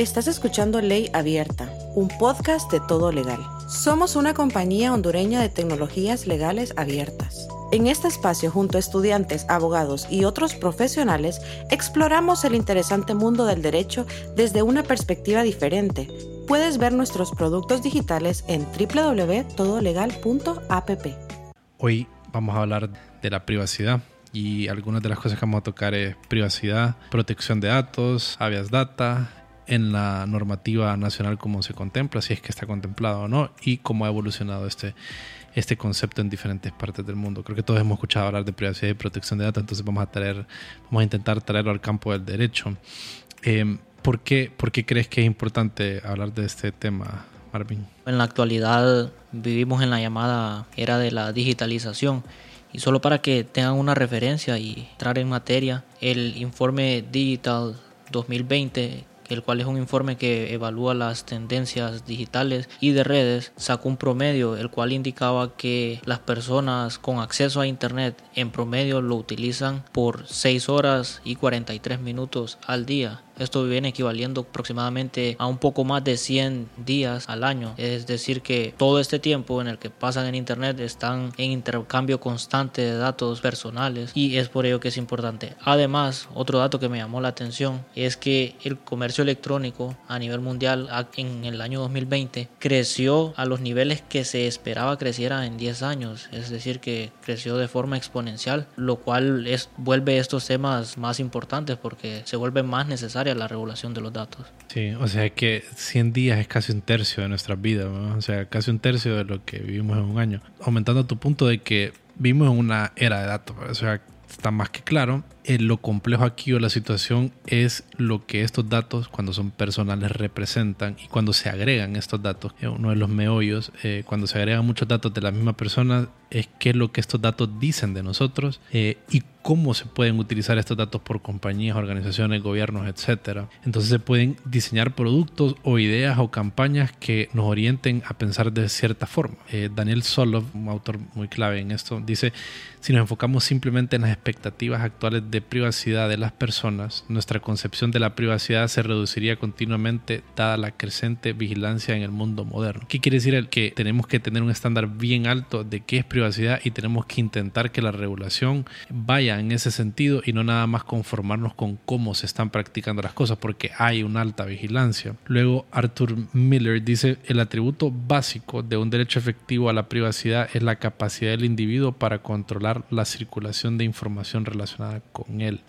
Estás escuchando Ley Abierta, un podcast de todo legal. Somos una compañía hondureña de tecnologías legales abiertas. En este espacio, junto a estudiantes, abogados y otros profesionales, exploramos el interesante mundo del derecho desde una perspectiva diferente. Puedes ver nuestros productos digitales en www.todolegal.app. Hoy vamos a hablar de la privacidad y algunas de las cosas que vamos a tocar es privacidad, protección de datos, habeas data, en la normativa nacional como se contempla, si es que está contemplado o no, y cómo ha evolucionado este, este concepto en diferentes partes del mundo. Creo que todos hemos escuchado hablar de privacidad y protección de datos, entonces vamos a, traer, vamos a intentar traerlo al campo del derecho. Eh, ¿por, qué, ¿Por qué crees que es importante hablar de este tema, Marvin? En la actualidad vivimos en la llamada era de la digitalización. Y solo para que tengan una referencia y entrar en materia, el informe Digital 2020 el cual es un informe que evalúa las tendencias digitales y de redes, sacó un promedio, el cual indicaba que las personas con acceso a Internet en promedio lo utilizan por 6 horas y 43 minutos al día. Esto viene equivaliendo aproximadamente a un poco más de 100 días al año. Es decir, que todo este tiempo en el que pasan en Internet están en intercambio constante de datos personales y es por ello que es importante. Además, otro dato que me llamó la atención es que el comercio electrónico a nivel mundial en el año 2020 creció a los niveles que se esperaba creciera en 10 años. Es decir, que creció de forma exponencial, lo cual es, vuelve estos temas más importantes porque se vuelve más necesaria la regulación de los datos. Sí, o sea que 100 días es casi un tercio de nuestras vidas, o sea, casi un tercio de lo que vivimos en un año. Aumentando tu punto de que vivimos en una era de datos, o sea, está más que claro. Eh, lo complejo aquí o la situación es lo que estos datos, cuando son personales, representan y cuando se agregan estos datos, eh, uno de los meollos, eh, cuando se agregan muchos datos de la misma persona, es qué es lo que estos datos dicen de nosotros y cómo se pueden utilizar estos datos por compañías, organizaciones, gobiernos, etc. Entonces se pueden diseñar productos o ideas o campañas que nos orienten a pensar de cierta forma. Eh, Daniel Solov, un autor muy clave en esto, dice, si nos enfocamos simplemente en las expectativas actuales de privacidad de las personas, nuestra concepción de la privacidad se reduciría continuamente dada la creciente vigilancia en el mundo moderno. ¿Qué quiere decir? El que tenemos que tener un estándar bien alto de qué es privacidad y tenemos que intentar que la regulación vaya en ese sentido y no nada más conformarnos con cómo se están practicando las cosas porque hay una alta vigilancia. Luego Arthur Miller dice el atributo básico de un derecho efectivo a la privacidad es la capacidad del individuo para controlar la circulación de información relacionada con él.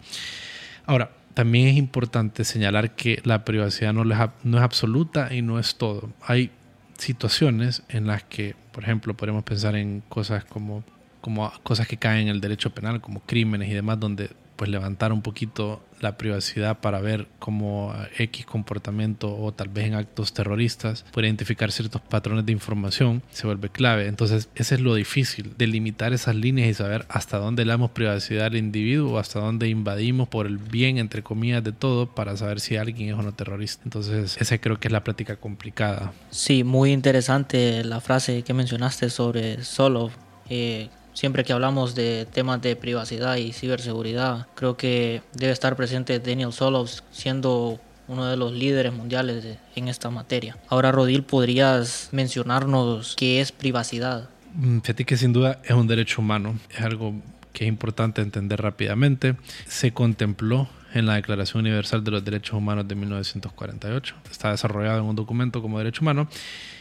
Ahora, también es importante señalar que la privacidad no, no es absoluta y no es todo. Hay situaciones en las que, por ejemplo, podemos pensar en cosas como como cosas que caen en el derecho penal, como crímenes y demás, donde pues levantar un poquito la privacidad para ver cómo X comportamiento o tal vez en actos terroristas puede identificar ciertos patrones de información se vuelve clave. Entonces, ese es lo difícil, delimitar esas líneas y saber hasta dónde le damos privacidad al individuo hasta dónde invadimos por el bien, entre comillas, de todo para saber si alguien es o no terrorista. Entonces, esa creo que es la práctica complicada. Sí, muy interesante la frase que mencionaste sobre solo. Eh, Siempre que hablamos de temas de privacidad y ciberseguridad, creo que debe estar presente Daniel Solos siendo uno de los líderes mundiales en esta materia. Ahora, Rodil, ¿podrías mencionarnos qué es privacidad? Mm, fíjate que sin duda es un derecho humano, es algo que es importante entender rápidamente. Se contempló en la Declaración Universal de los Derechos Humanos de 1948. Está desarrollado en un documento como derecho humano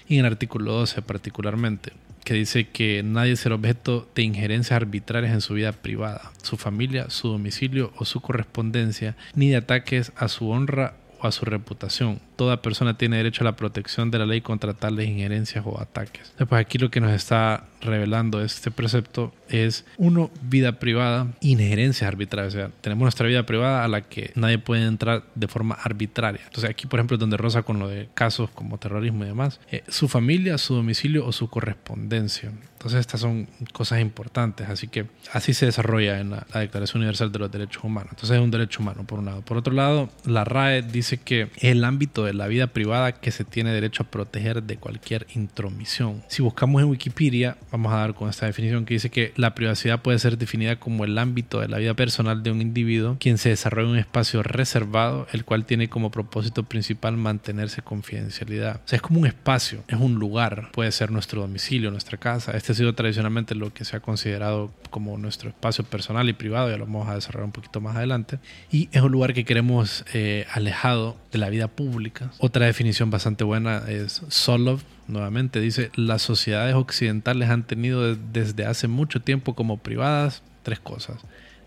y en el artículo 12 particularmente que dice que nadie será objeto de injerencias arbitrarias en su vida privada, su familia, su domicilio o su correspondencia, ni de ataques a su honra a su reputación. Toda persona tiene derecho a la protección de la ley contra tales injerencias o ataques. Pues aquí lo que nos está revelando este precepto es, uno, vida privada, injerencias arbitrarias. O sea, tenemos nuestra vida privada a la que nadie puede entrar de forma arbitraria. Entonces aquí, por ejemplo, es donde rosa con lo de casos como terrorismo y demás. Eh, su familia, su domicilio o su correspondencia. Entonces estas son cosas importantes, así que así se desarrolla en la, Declaración Universal de los Derechos Humanos. Entonces es un derecho humano, por un lado. Por otro lado, la RAE dice que es el ámbito de la vida privada que se tiene derecho a proteger de cualquier intromisión. Si buscamos en Wikipedia, vamos a dar con esta definición que dice que la privacidad puede ser definida como el ámbito de la vida personal de un individuo quien se desarrolla en un espacio reservado, el cual tiene como propósito principal mantenerse confidencialidad. O sea, es como un espacio, es un lugar, puede ser nuestro domicilio, nuestra casa. Este ha sido tradicionalmente lo que se ha considerado como nuestro espacio personal y privado, ya lo vamos a desarrollar un poquito más adelante. Y es un lugar que queremos eh, alejado de la vida pública. Otra definición bastante buena es Solov, nuevamente dice, las sociedades occidentales han tenido desde hace mucho tiempo como privadas tres cosas,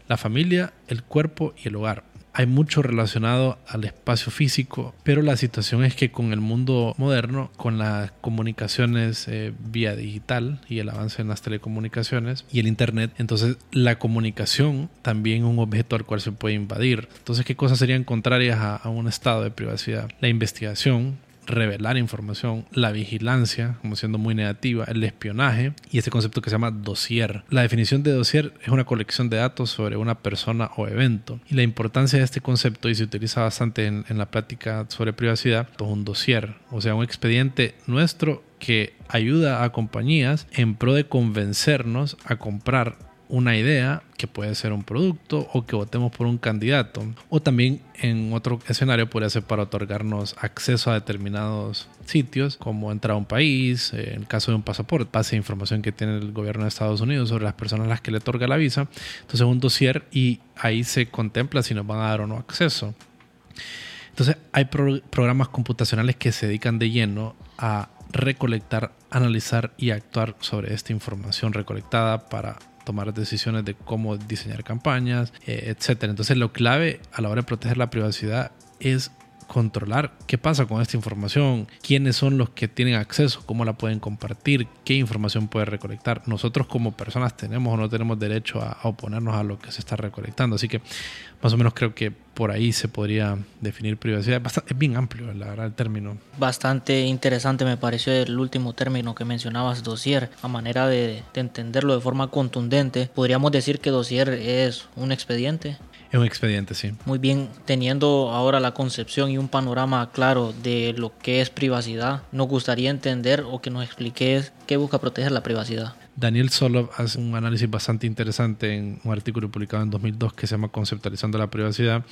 la familia, el cuerpo y el hogar. Hay mucho relacionado al espacio físico, pero la situación es que con el mundo moderno, con las comunicaciones eh, vía digital y el avance en las telecomunicaciones y el Internet, entonces la comunicación también es un objeto al cual se puede invadir. Entonces, ¿qué cosas serían contrarias a, a un estado de privacidad? La investigación, revelar información, la vigilancia, como siendo muy negativa, el espionaje y este concepto que se llama dossier. La definición de dossier es una colección de datos sobre una persona o evento. Y la importancia de este concepto, y se utiliza bastante en, la práctica sobre privacidad, es un dossier, o sea, un expediente nuestro que ayuda a compañías en pro de convencernos a comprar una idea que puede ser un producto o que votemos por un candidato. O también en otro escenario podría ser para otorgarnos acceso a determinados sitios como entrar a un país, en el caso de un pasaporte, base información que tiene el gobierno de Estados Unidos sobre las personas a las que le otorga la visa. Entonces un dossier y ahí se contempla si nos van a dar o no acceso. Entonces hay programas computacionales que se dedican de lleno a recolectar, analizar y actuar sobre esta información recolectada para tomar decisiones de cómo diseñar campañas, eh, etcétera. Entonces, lo clave a la hora de proteger la privacidad es controlar qué pasa con esta información, quiénes son los que tienen acceso, cómo la pueden compartir, qué información puede recolectar. Nosotros como personas tenemos o no tenemos derecho a, oponernos a lo que se está recolectando. Así que más o menos creo que por ahí se podría definir privacidad. Es, bien amplio, la verdad, el término. Bastante interesante me pareció el último término que mencionabas, dossier. A manera de, de entenderlo de forma contundente, podríamos decir que dossier es un expediente. Es un expediente, sí. Muy bien, teniendo ahora la concepción y un panorama claro de lo que es privacidad, nos gustaría entender o que nos expliques qué busca proteger la privacidad. Daniel Solov hace un análisis bastante interesante en un artículo publicado en 2002 que se llama Conceptualizando la privacidad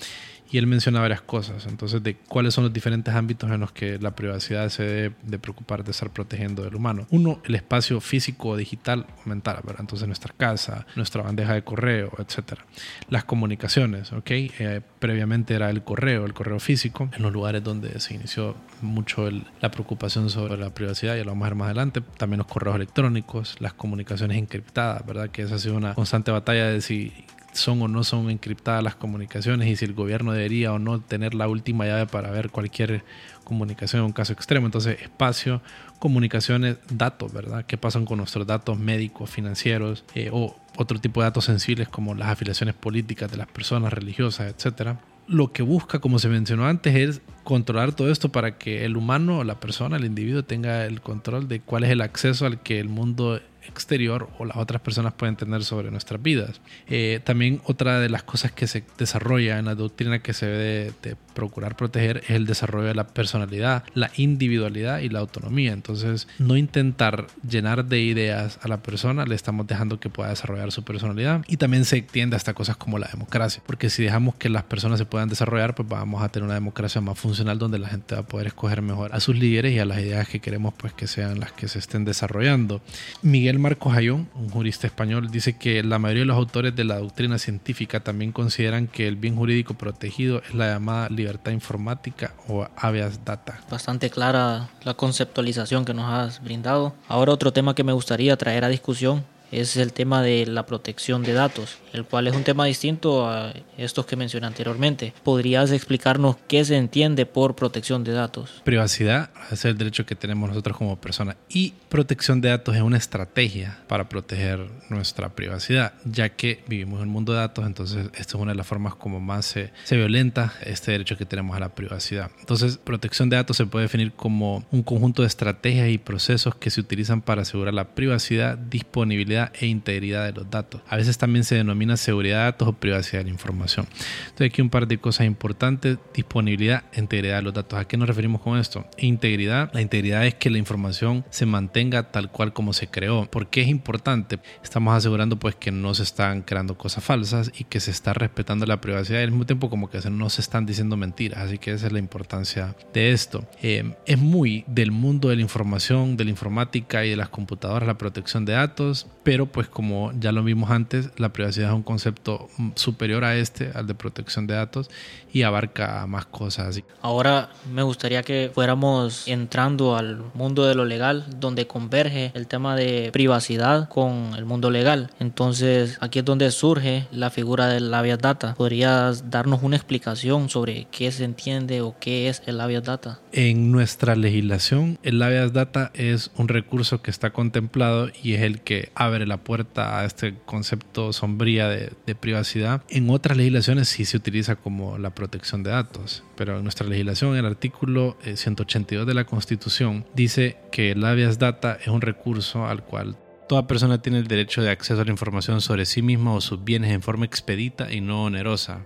y él menciona varias cosas, entonces de cuáles son los diferentes ámbitos en los que la privacidad se debe de preocupar de estar protegiendo del humano. Uno, el espacio físico, digital o mental, ¿verdad? Entonces nuestra casa, nuestra bandeja de correo, etcétera. Las comunicaciones, ¿ok? Eh, previamente era el correo, el correo físico, en los lugares donde se inició mucho la preocupación sobre la privacidad, ya lo vamos a ver más adelante. También los correos electrónicos, las comunicaciones encriptadas, ¿verdad? Que esa ha sido una constante batalla de si son o no son encriptadas las comunicaciones y si el gobierno debería o no tener la última llave para ver cualquier comunicación en un caso extremo. Entonces, espacio, comunicaciones, datos, ¿verdad? ¿Qué pasan con nuestros datos médicos, financieros eh, o otro tipo de datos sensibles como las afiliaciones políticas de las personas religiosas, etcétera? Lo que busca, como se mencionó antes, es controlar todo esto para que el humano, la persona, el individuo tenga el control de cuál es el acceso al que el mundo exterior o las otras personas pueden tener sobre nuestras vidas. Eh, también otra de las cosas que se desarrolla en la doctrina que se debe de, procurar proteger es el desarrollo de la personalidad, la individualidad y la autonomía. Entonces, no intentar llenar de ideas a la persona, le estamos dejando que pueda desarrollar su personalidad y también se extiende hasta cosas como la democracia, porque si dejamos que las personas se puedan desarrollar, pues vamos a tener una democracia más funcional donde la gente va a poder escoger mejor a sus líderes y a las ideas que queremos pues que sean las que se estén desarrollando. Miguel Marcos Ayón, un jurista español, dice que la mayoría de los autores de la doctrina científica también consideran que el bien jurídico protegido es la llamada libertad informática o habeas data. Bastante clara la conceptualización que nos has brindado. Ahora otro tema que me gustaría traer a discusión es el tema de la protección de datos, el cual es un tema distinto a estos que mencioné anteriormente. ¿Podrías explicarnos qué se entiende por protección de datos? Privacidad es el derecho que tenemos nosotros como personas y protección de datos es una estrategia para proteger nuestra privacidad, ya que vivimos en un mundo de datos, entonces esto es una de las formas como más se violenta este derecho que tenemos a la privacidad. Entonces, protección de datos se puede definir como un conjunto de estrategias y procesos que se utilizan para asegurar la privacidad, disponibilidad e integridad de los datos. A veces también se denomina seguridad de datos o privacidad de la información. Entonces aquí un par de cosas importantes, disponibilidad e integridad de los datos. ¿A qué nos referimos con esto? Integridad. La integridad es que la información se mantenga tal cual como se creó. ¿Por qué es importante? Estamos asegurando pues que no se están creando cosas falsas y que se está respetando la privacidad al mismo tiempo como que no se están diciendo mentiras. Así que esa es la importancia de esto. Eh, es muy del mundo de la información, de la informática y de las computadoras la protección de datos, pero pues como ya lo vimos antes, la privacidad es un concepto superior a este, al de protección de datos, y abarca más cosas. Ahora me gustaría que fuéramos entrando al mundo de lo legal, donde converge el tema de privacidad con el mundo legal. Entonces aquí es donde surge la figura del habeas data. ¿Podrías darnos una explicación sobre qué se entiende o qué es el habeas data? En nuestra legislación, el habeas data es un recurso que está contemplado y es el que abre la puerta a este concepto sombría de, privacidad. En otras legislaciones sí se utiliza como la protección de datos, pero en nuestra legislación, el artículo 182 eh, de la Constitución dice que el habeas data es un recurso al cual toda persona tiene el derecho de acceso a la información sobre sí misma o sus bienes en forma expedita y no onerosa,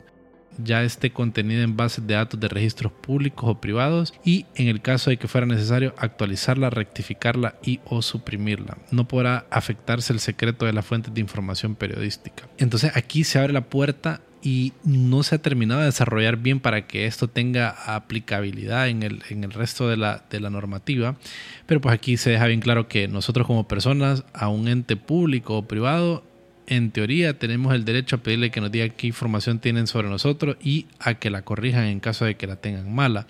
ya esté contenida en bases de datos de registros públicos o privados y en el caso de que fuera necesario actualizarla, rectificarla y o suprimirla. No podrá afectarse el secreto de las fuentes de información periodística. Entonces aquí se abre la puerta y no se ha terminado de desarrollar bien para que esto tenga aplicabilidad en el, en el resto de la, de la normativa. Pero pues aquí se deja bien claro que nosotros como personas, a un ente público o privado, en teoría tenemos el derecho a pedirle que nos diga qué información tienen sobre nosotros y a que la corrijan en caso de que la tengan mala.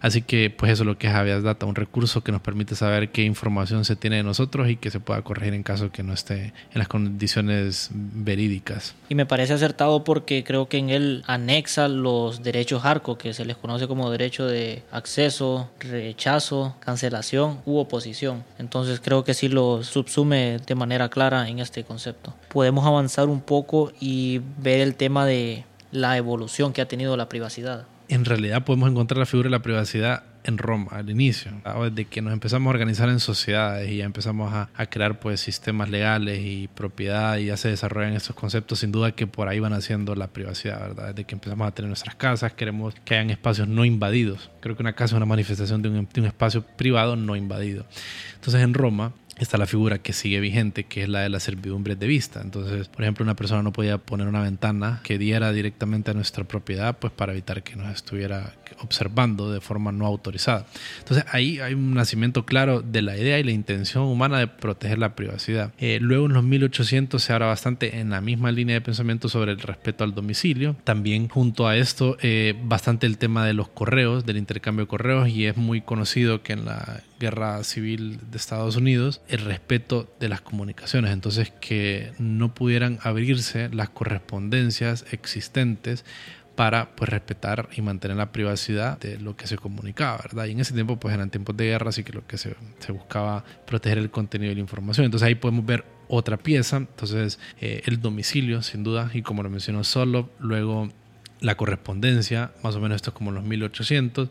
Así que pues eso es lo que es Habeas Data, un recurso que nos permite saber qué información se tiene de nosotros y que se pueda corregir en caso que no esté en las condiciones verídicas. Y me parece acertado porque creo que en él anexa los derechos ARCO, que se les conoce como derecho de acceso, rechazo, cancelación u oposición. Entonces creo que sí lo subsume de manera clara en este concepto. Podemos avanzar un poco y ver el tema de la evolución que ha tenido la privacidad en realidad podemos encontrar la figura de la privacidad en Roma al inicio, desde que nos empezamos a organizar en sociedades y ya empezamos a, crear pues sistemas legales y propiedad y ya se desarrollan estos conceptos, sin duda que por ahí van haciendo la privacidad, ¿verdad? Desde que empezamos a tener nuestras casas, queremos que hayan espacios no invadidos. Creo que una casa es una manifestación de un, de un espacio privado no invadido. Entonces en Roma está la figura que sigue vigente, que es la de la servidumbre de vista. Entonces, por ejemplo, una persona no podía poner una ventana que diera directamente a nuestra propiedad, pues para evitar que nos estuviera observando de forma no autorizada. Entonces, ahí hay un nacimiento claro de la idea y la intención humana de proteger la privacidad. Eh, luego, en los 1800 se habla bastante en la misma línea de pensamiento sobre el respeto al domicilio. También junto a esto, eh, bastante el tema de los correos, del intercambio de correos, y es muy conocido que en la guerra civil de Estados Unidos, el respeto de las comunicaciones. Entonces, que no pudieran abrirse las correspondencias existentes para pues respetar y mantener la privacidad de lo que se comunicaba, ¿verdad? Y en ese tiempo pues eran tiempos de guerra, así que lo que se, se buscaba proteger el contenido de la información. Entonces ahí podemos ver otra pieza, entonces eh, el domicilio sin duda, y como lo mencionó Solo, luego la correspondencia, más o menos esto es como los 1800.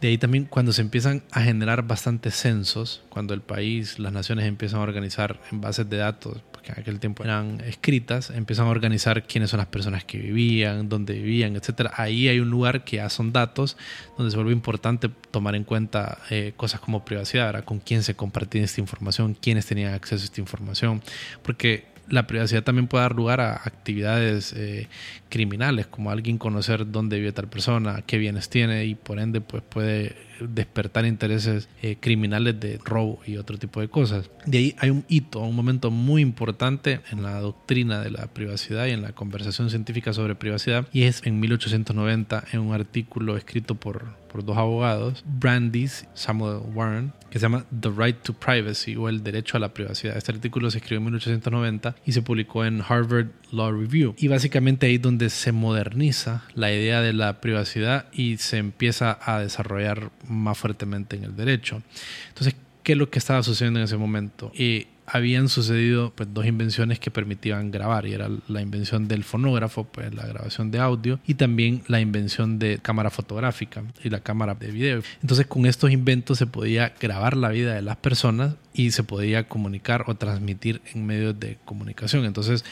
De ahí también cuando se empiezan a generar bastantes censos, cuando el país, las naciones empiezan a organizar en bases de datos, porque en aquel tiempo eran escritas, empiezan a organizar quiénes son las personas que vivían, dónde vivían, etc. Ahí hay un lugar que ya son datos, donde se vuelve importante tomar en cuenta eh, cosas como privacidad, con quién se compartía esta información, quiénes tenían acceso a esta información, porque la privacidad también puede dar lugar a actividades eh, criminales, como alguien conocer dónde vive tal persona, qué bienes tiene y por ende pues puede despertar intereses eh, criminales de robo y otro tipo de cosas. De ahí hay un hito, un momento muy importante en la doctrina de la privacidad y en la conversación científica sobre privacidad y es en 1890 en un artículo escrito por, por dos abogados, Brandis, Samuel Warren, que se llama The Right to Privacy o el derecho a la privacidad. Este artículo se escribió en 1890 y se publicó en Harvard Law Review. Y básicamente ahí es donde se moderniza la idea de la privacidad y se empieza a desarrollar más fuertemente en el derecho. Entonces, ¿qué es lo que estaba sucediendo en ese momento? Y habían sucedido pues, dos invenciones que permitían grabar y era la invención del fonógrafo, pues la grabación de audio y también la invención de cámara fotográfica y la cámara de video. Entonces con estos inventos se podía grabar la vida de las personas y se podía comunicar o transmitir en medios de comunicación. Entonces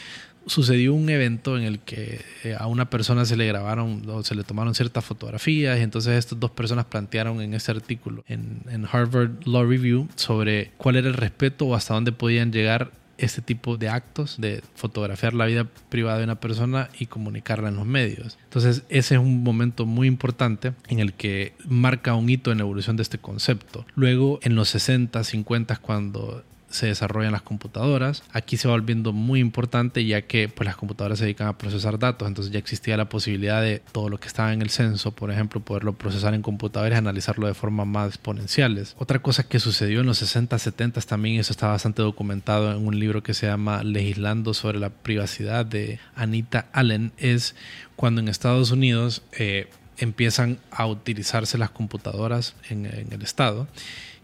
sucedió un evento en el que eh, a una persona se le grabaron o se le tomaron ciertas fotografías y entonces estas dos personas plantearon en ese artículo en, en Harvard Law Review sobre cuál era el respeto o hasta dónde podían llegar este tipo de actos de fotografiar la vida privada de una persona y comunicarla en los medios. Entonces ese es un momento muy importante en el que marca un hito en la evolución de este concepto. Luego en los 60, 50 cuando se desarrollan las computadoras. Aquí se va volviendo muy importante ya que pues, las computadoras se dedican a procesar datos, entonces ya existía la posibilidad de todo lo que estaba en el censo, por ejemplo, poderlo procesar en computadores y analizarlo de forma más exponenciales. Otra cosa que sucedió en los 60, 70 también, eso está bastante documentado en un libro que se llama Legislando sobre la privacidad de Anita Allen, es cuando en Estados Unidos eh, empiezan a utilizarse las computadoras en el Estado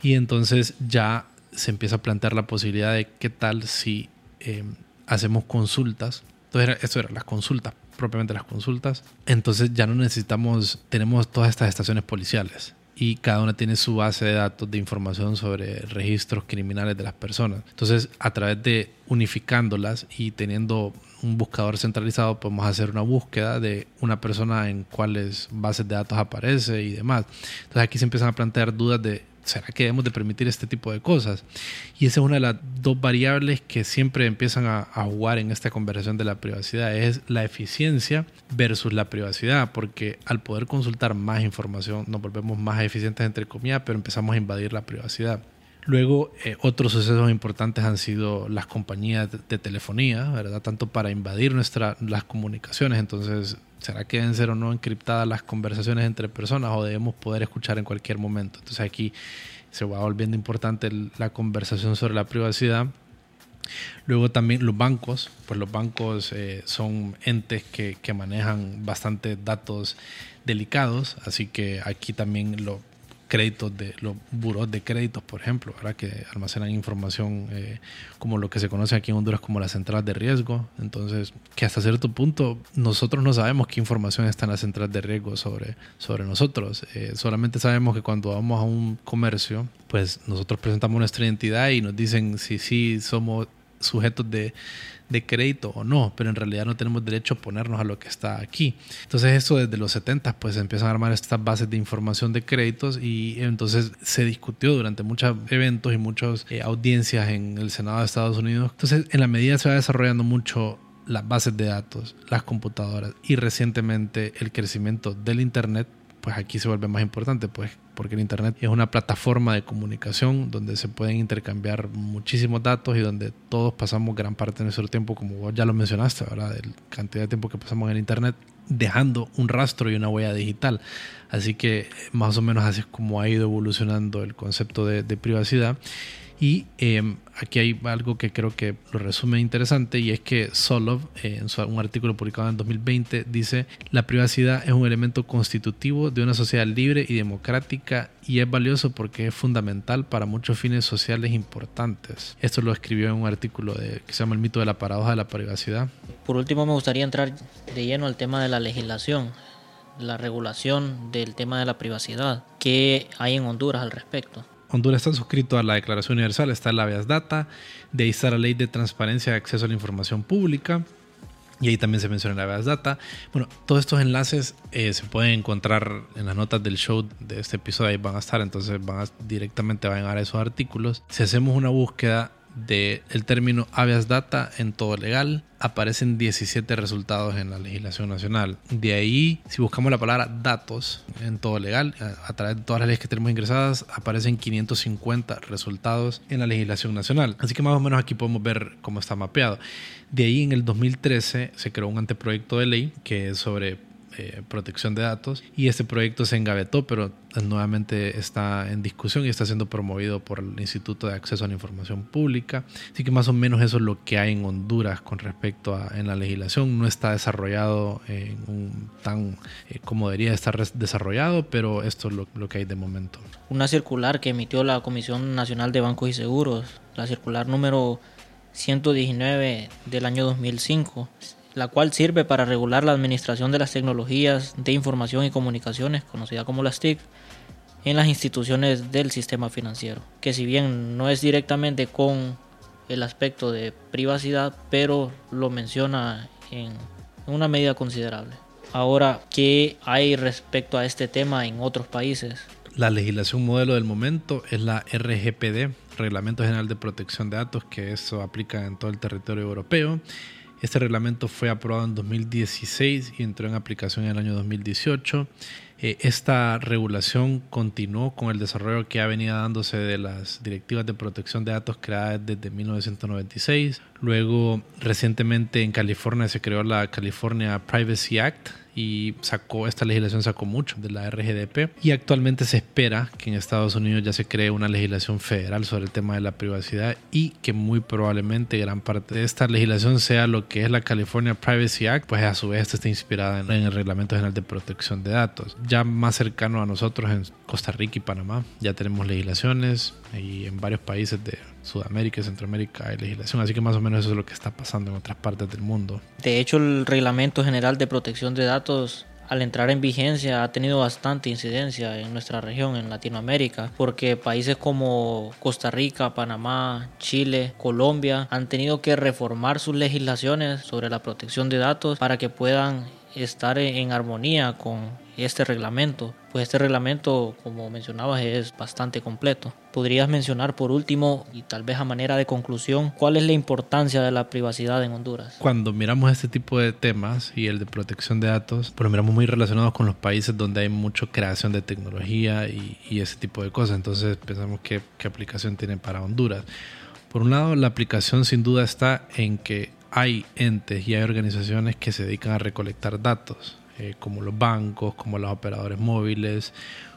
y entonces ya se empieza a plantear la posibilidad de qué tal si eh, hacemos consultas. Entonces, esto era las consultas, propiamente las consultas. Entonces ya no necesitamos, tenemos todas estas estaciones policiales y cada una tiene su base de datos de información sobre registros criminales de las personas. Entonces, a través de unificándolas y teniendo un buscador centralizado, podemos hacer una búsqueda de una persona en cuáles bases de datos aparece y demás. Entonces, aquí se empiezan a plantear dudas de ¿será que debemos de permitir este tipo de cosas? Y esa es una de las dos variables que siempre empiezan a, jugar en esta conversación de la privacidad, es la eficiencia versus la privacidad, porque al poder consultar más información nos volvemos más eficientes entre comillas, pero empezamos a invadir la privacidad. Luego, eh, otros sucesos importantes han sido las compañías de, telefonía, ¿verdad? Tanto para invadir nuestra, las comunicaciones, entonces, ¿será que deben ser o no encriptadas las conversaciones entre personas o debemos poder escuchar en cualquier momento? Entonces aquí se va volviendo importante la conversación sobre la privacidad. Luego también los bancos, pues los bancos eh, son entes que, que manejan bastante datos delicados, así que aquí también lo, créditos de los buros de créditos, por ejemplo, que almacenan información eh, como lo que se conoce aquí en Honduras como las centrales de riesgo. Entonces, que hasta cierto punto nosotros no sabemos qué información está en la central de riesgo sobre, sobre nosotros. Eh, solamente sabemos que cuando vamos a un comercio, pues nosotros presentamos nuestra identidad y nos dicen si sí somos sujetos de de crédito o no, pero en realidad no tenemos derecho a ponernos a lo que está aquí. Entonces esto desde los 70 pues empiezan a armar estas bases de información de créditos y entonces se discutió durante muchos eventos y muchas eh, audiencias en el Senado de Estados Unidos. Entonces en la medida se va desarrollando mucho las bases de datos, las computadoras y recientemente el crecimiento del Internet, pues aquí se vuelve más importante, pues porque el Internet es una plataforma de comunicación donde se pueden intercambiar muchísimos datos y donde todos pasamos gran parte de nuestro tiempo, como vos ya lo mencionaste, ¿verdad? De la cantidad de tiempo que pasamos en Internet, dejando un rastro y una huella digital. Así que más o menos así es como ha ido evolucionando el concepto de, de privacidad. Y em, aquí hay algo que creo que lo resume interesante y es que Solov, eh, en un artículo publicado en 2020, dice, la privacidad es un elemento constitutivo de una sociedad libre y democrática y es valioso porque es fundamental para muchos fines sociales importantes. Esto lo escribió en un artículo de, que se llama El mito de la paradoja de la privacidad. Por último, me gustaría entrar de lleno al tema de la legislación la regulación del tema de la privacidad. ¿Qué hay en Honduras al respecto? Honduras está suscrito a la Declaración Universal, está la habeas data, de ahí está la Ley de Transparencia y Acceso a la Información Pública, y ahí también se menciona la habeas data. Bueno, todos estos enlaces eh, se pueden encontrar en las notas del show de este episodio, ahí van a estar, entonces van directamente van a a esos artículos. Si hacemos una búsqueda del el término habeas data en todo legal, aparecen 17 resultados en la legislación nacional. De ahí, si buscamos la palabra datos en todo legal, a, través de todas las leyes que tenemos ingresadas, aparecen 550 resultados en la legislación nacional. Así que más o menos aquí podemos ver cómo está mapeado. De ahí, en el 2013, se creó un anteproyecto de ley que es sobre protección de datos. Y este proyecto se engavetó pero nuevamente está en discusión y está siendo promovido por el Instituto de Acceso a la Información Pública. Así que más o menos eso es lo que hay en Honduras con respecto a en la legislación. No está desarrollado tan eh, como debería estar desarrollado pero esto es lo que hay de momento. Una circular que emitió la Comisión Nacional de Bancos y Seguros la circular número 119 del año 2005, la cual sirve para regular la administración de las tecnologías de información y comunicaciones, conocida como las TIC, en las instituciones del sistema financiero, que si bien no es directamente con el aspecto de privacidad, pero lo menciona en una medida considerable. Ahora, ¿qué hay respecto a este tema en otros países? La legislación modelo del momento es la RGPD, Reglamento General de Protección de Datos, que eso aplica en todo el territorio europeo. Este reglamento fue aprobado en 2016 y entró en aplicación en el año 2018. Eh, esta regulación continuó con el desarrollo que ha venido dándose de las directivas de protección de datos creadas desde 1996. Luego, recientemente en California se creó la California Privacy Act, y sacó esta legislación sacó mucho de la RGDP y actualmente se espera que en Estados Unidos ya se cree una legislación federal sobre el tema de la privacidad y que muy probablemente gran parte de esta legislación sea lo que es la California Privacy Act, pues a su vez está inspirada en, el Reglamento General de Protección de Datos. Ya más cercano a nosotros en Costa Rica y Panamá ya tenemos legislaciones y en varios países de Sudamérica y Centroamérica hay legislación, así que más o menos eso es lo que está pasando en otras partes del mundo. De hecho, el Reglamento General de Protección de Datos al entrar en vigencia ha tenido bastante incidencia en nuestra región, en Latinoamérica, porque países como Costa Rica, Panamá, Chile, Colombia han tenido que reformar sus legislaciones sobre la protección de datos para que puedan estar en armonía con este reglamento. Pues este reglamento, como mencionabas, es bastante completo. ¿Podrías mencionar por último y tal vez a manera de conclusión cuál es la importancia de la privacidad en Honduras? Cuando miramos este tipo de temas y el de protección de datos, pues lo miramos muy relacionados con los países donde hay mucha creación de tecnología y, ese tipo de cosas. Entonces pensamos qué, qué aplicación tiene para Honduras. Por un lado, la aplicación sin duda está en que hay entes y hay organizaciones que se dedican a recolectar datos eh, como los bancos, como los operadores móviles,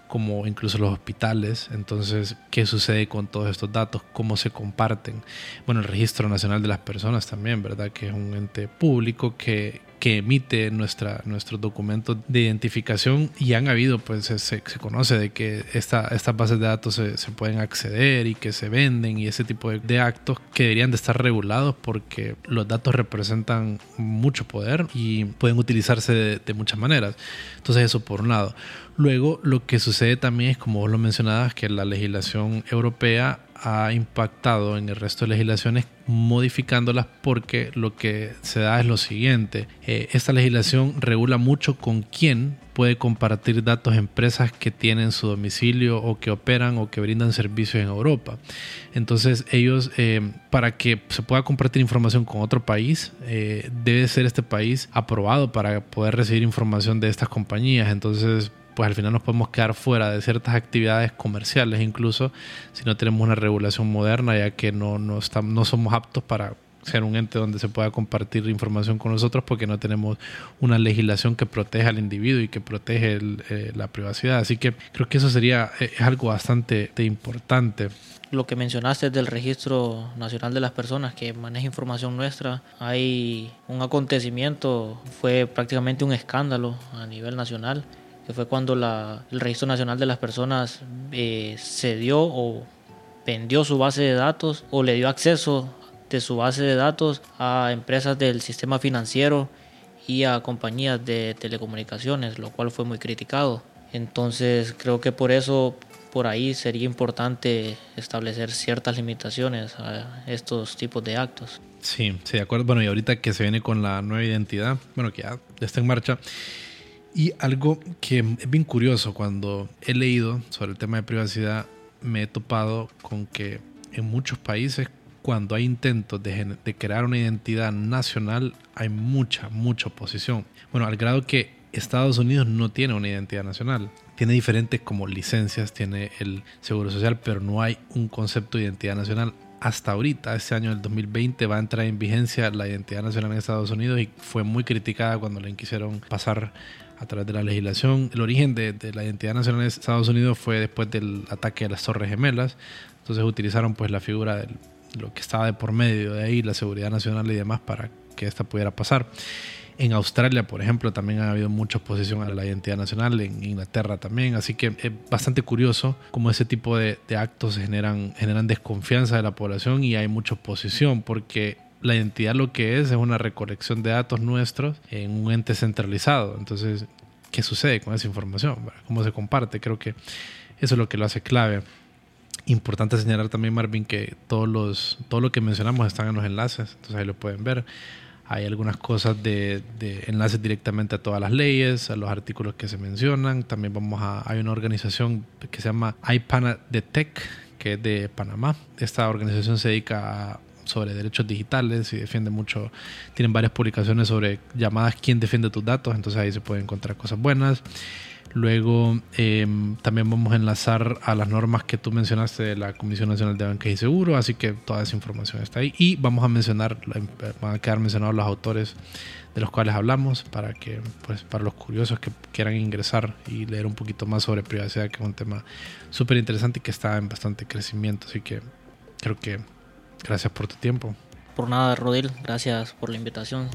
como incluso los hospitales. Entonces, ¿qué sucede con todos estos datos? ¿Cómo se comparten? Bueno, el Registro Nacional de las Personas también, ¿verdad? Que es un ente público que, que emite nuestra, nuestros documentos de identificación y han habido, pues se, se conoce de que esta, estas bases de datos se, pueden acceder y que se venden y ese tipo de, actos que deberían de estar regulados porque los datos representan mucho poder y pueden utilizarse de, de muchas maneras. Entonces eso por un lado. Luego lo que sucede también es, como vos lo mencionabas, que la legislación europea ha impactado en el resto de legislaciones modificándolas porque lo que se da es lo siguiente. Eh, esta legislación regula mucho con quién puede compartir datos empresas que tienen su domicilio o que operan o que brindan servicios en Europa. Entonces ellos, eh, para que se pueda compartir información con otro país, eh, debe ser este país aprobado para poder recibir información de estas compañías. Entonces pues al final nos podemos quedar fuera de ciertas actividades comerciales incluso si no tenemos una regulación moderna ya que no, no, estamos, no somos aptos para ser un ente donde se pueda compartir información con nosotros porque no tenemos una legislación que proteja al individuo y que protege eh, la privacidad. Así que creo que eso sería eh, es algo bastante importante. Lo que mencionaste del Registro Nacional de las Personas que maneja información nuestra, hay un acontecimiento, fue prácticamente un escándalo a nivel nacional que fue cuando el Registro Nacional de las Personas eh, cedió o vendió su base de datos o le dio acceso de su base de datos a empresas del sistema financiero y a compañías de telecomunicaciones, lo cual fue muy criticado. Entonces creo que por eso por ahí sería importante establecer ciertas limitaciones a estos tipos de actos. Sí, sí, de acuerdo. Bueno, y ahorita que se viene con la nueva identidad, bueno, que ya está en marcha, y algo que es bien curioso, cuando he leído sobre el tema de privacidad, me he topado con que en muchos países, cuando hay intentos de, crear una identidad nacional, hay mucha, mucha oposición. Bueno, al grado que Estados Unidos no tiene una identidad nacional. Tiene diferentes como licencias, tiene el Seguro Social, pero no hay un concepto de identidad nacional. Hasta ahorita, este año del 2020, va a entrar en vigencia la identidad nacional en Estados Unidos y fue muy criticada cuando la quisieron pasar a través de la legislación. El origen de, la identidad nacional de Estados Unidos fue después del ataque a las Torres Gemelas. Entonces utilizaron pues la figura de lo que estaba de por medio de ahí, la seguridad nacional y demás, para que esta pudiera pasar. En Australia, por ejemplo, también ha habido mucha oposición a la identidad nacional, en Inglaterra también, así que es bastante curioso cómo ese tipo de, actos generan, generan desconfianza de la población y hay mucha oposición, porque la identidad lo que es es una recolección de datos nuestros en un ente centralizado. Entonces, ¿qué sucede con esa información? ¿Cómo se comparte? Creo que eso es lo que lo hace clave. Importante señalar también, Marvin, que todos los, todo lo que mencionamos están en los enlaces, entonces ahí lo pueden ver. Hay algunas cosas de, de, enlaces directamente a todas las leyes, a los artículos que se mencionan. También vamos a, hay una organización que se llama IPANA de Tech, que es de Panamá. Esta organización se dedica a sobre derechos digitales y defiende mucho, tienen varias publicaciones sobre llamadas quién defiende tus datos, entonces ahí se pueden encontrar cosas buenas. Luego em, también vamos a enlazar a las normas que tú mencionaste de la Comisión Nacional de Banca y Seguro, así que toda esa información está ahí. Y vamos a mencionar, van a quedar mencionados los autores de los cuales hablamos para que, pues, para los curiosos que quieran ingresar y leer un poquito más sobre privacidad, que es un tema súper interesante y que está en bastante crecimiento. Así que creo que Gracias por tu tiempo. Por nada, Rodil. Gracias por la invitación.